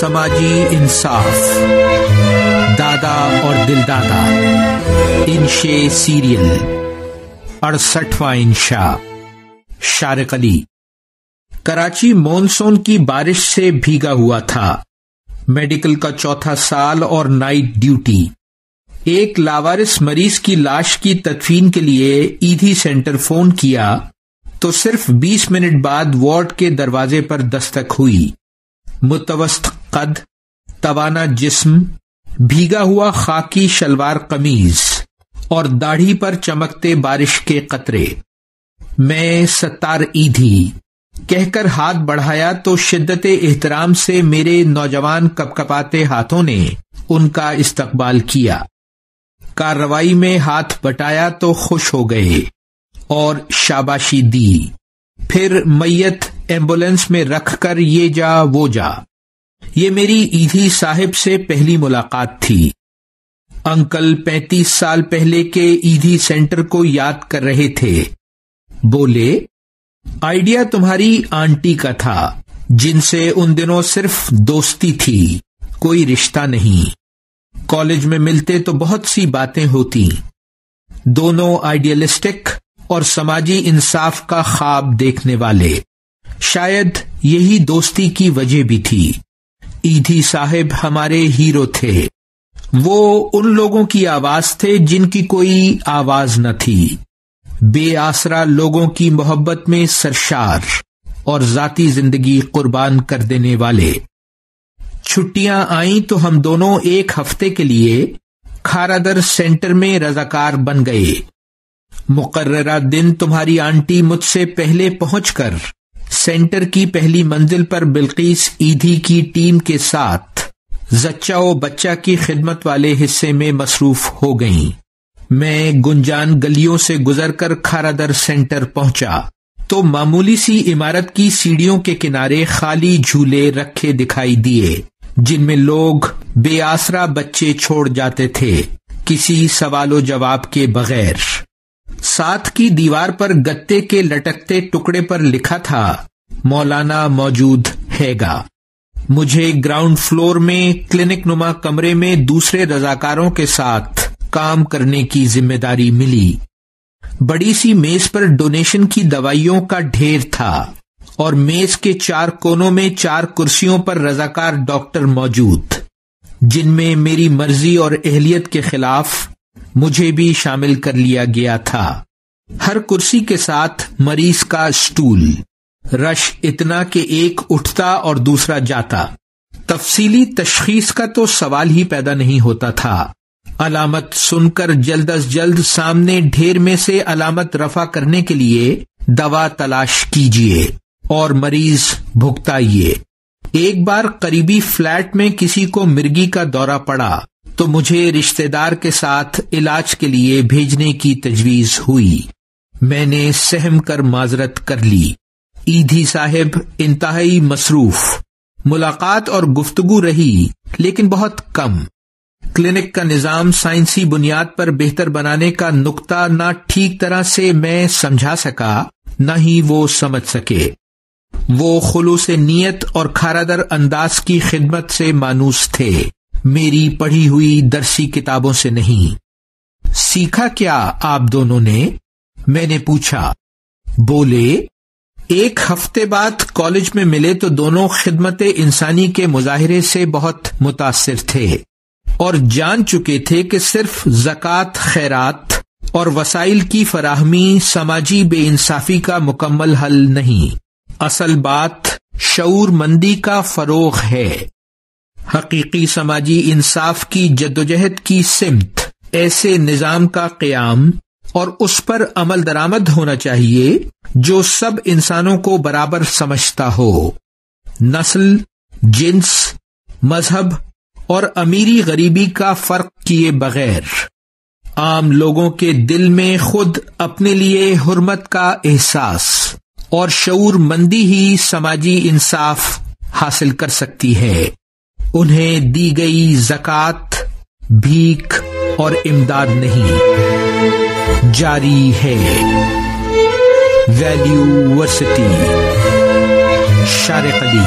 سماجی انصاف، دادا اور دل دادا انشے سیریل، اڑسٹھواں انشا شارق علی۔ کراچی مونسون کی بارش سے بھیگا ہوا تھا۔ میڈیکل کا چوتھا سال اور نائٹ ڈیوٹی۔ ایک لاوارس مریض کی لاش کی تدفین کے لیے ایدھی سینٹر فون کیا، تو صرف بیس منٹ بعد وارڈ کے دروازے پر دستک ہوئی۔ متوسط قد توانا جسم، بھیگا ہوا خاکی شلوار قمیض اور داڑھی پر چمکتے بارش کے قطرے۔ میں ستار ایدھی، کہہ کر ہاتھ بڑھایا تو شدت احترام سے میرے نوجوان کپ کپاتے ہاتھوں نے ان کا استقبال کیا۔ کارروائی میں ہاتھ بٹایا تو خوش ہو گئے اور شاباشی دی۔ پھر میت ایمبولینس میں رکھ کر یہ جا، وہ جا۔ یہ میری ایدھی صاحب سے پہلی ملاقات تھی۔ انکل پینتیس سال پہلے کے ایدھی سینٹر کو یاد کر رہے تھے۔ بولے، آئیڈیا تمہاری آنٹی کا تھا، جن سے ان دنوں صرف دوستی تھی، کوئی رشتہ نہیں۔ کالج میں ملتے تو بہت سی باتیں ہوتی۔ دونوں آئیڈیلسٹک اور سماجی انصاف کا خواب دیکھنے والے۔ شاید یہی دوستی کی وجہ بھی تھی۔ ایدھی صاحب ہمارے ہیرو تھے۔ وہ ان لوگوں کی آواز تھے جن کی کوئی آواز نہ تھی۔ بے آسرا لوگوں کی محبت میں سرشار اور ذاتی زندگی قربان کر دینے والے۔ چھٹیاں آئیں تو ہم دونوں ایک ہفتے کے لیے کھارادر سینٹر میں رضاکار بن گئے۔ مقررہ دن تمہاری آنٹی مجھ سے پہلے پہنچ کر سینٹر کی پہلی منزل پر بلقیس ایدھی کی ٹیم کے ساتھ زچہ و بچہ کی خدمت والے حصے میں مصروف ہو گئیں۔ میں گنجان گلیوں سے گزر کر کھارادر سینٹر پہنچا۔ تو معمولی سی عمارت کی سیڑھیوں کے کنارے خالی جھولے رکھے دکھائی دیے، جن میں لوگ بے آسرا بچے چھوڑ جاتے تھے، کسی سوال و جواب کے بغیر۔ ساتھ کی دیوار پر گتے کے لٹکتے ٹکڑے پر لکھا تھا مولانا موجود ہے گا مجھے گراؤنڈ فلور میں، کلینک نما کمرے میں دوسرے رضاکاروں کے ساتھ کام کرنے کی ذمہ داری ملی۔ بڑی سی میز پر ڈونیشن کی دوائیوں کا ڈھیر تھا اور میز کے چار کونوں میں چار کرسیوں پر رضاکار ڈاکٹر موجود۔ جن میں میری مرضی اور اہلیت کے خلاف مجھے بھی شامل کر لیا گیا تھا۔ ہر کرسی کے ساتھ مریض کا اسٹول۔ رش اتنا کہ ایک اٹھتا اور دوسرا جاتا۔ تفصیلی تشخیص کا تو سوال ہی پیدا نہیں ہوتا تھا۔ علامت سن کر جلد از جلد سامنے ڈھیر میں سے علامت رفع کرنے کے لیے دوا تلاش کیجیے اور مریض بھگتائیے۔ ایک بار قریبی فلیٹ میں کسی کو مرگی کا دورہ پڑا تو مجھے رشتے دار کے ساتھ علاج کے لیے بھیجنے کی تجویز ہوئی۔ میں نے سہم کر معذرت کر لی۔ ایدھی صاحب انتہائی مصروف، ملاقات اور گفتگو رہی، لیکن بہت کم۔ کلینک کا نظام سائنسی بنیاد پر بہتر بنانے کا نقطہ نہ ٹھیک طرح سے میں سمجھا سکا، نہ ہی وہ سمجھ سکے۔ وہ خلوص نیت اور کھارادر انداز کی خدمت سے مانوس تھے۔ میری پڑھی ہوئی درسی کتابوں سے نہیں۔ سیکھا کیا آپ دونوں نے؟ میں نے پوچھا، بولے ایک ہفتے بعد کالج میں ملے تو دونوں خدمت انسانی کے مظاہرے سے بہت متاثر تھے اور جان چکے تھے کہ صرف زکوٰۃ، خیرات اور وسائل کی فراہمی سماجی بے انصافی کا مکمل حل نہیں۔ اصل بات شعور مندی کا فروغ ہے۔ حقیقی سماجی انصاف کی جدوجہد کی سمت، ایسے نظام کا قیام اور اس پر عمل درآمد ہونا چاہیے جو سب انسانوں کو برابر سمجھتا ہو۔ نسل، جنس، مذہب اور امیری غریبی کا فرق کیے بغیر۔ عام لوگوں کے دل میں خود اپنے لیے حرمت کا احساس اور شعور مندی ہی سماجی انصاف حاصل کر سکتی ہے۔ انہیں دی گئی زکات، بھیک اور امداد نہیں۔ جاری ہے۔ ویلیو ورسٹی شارقدی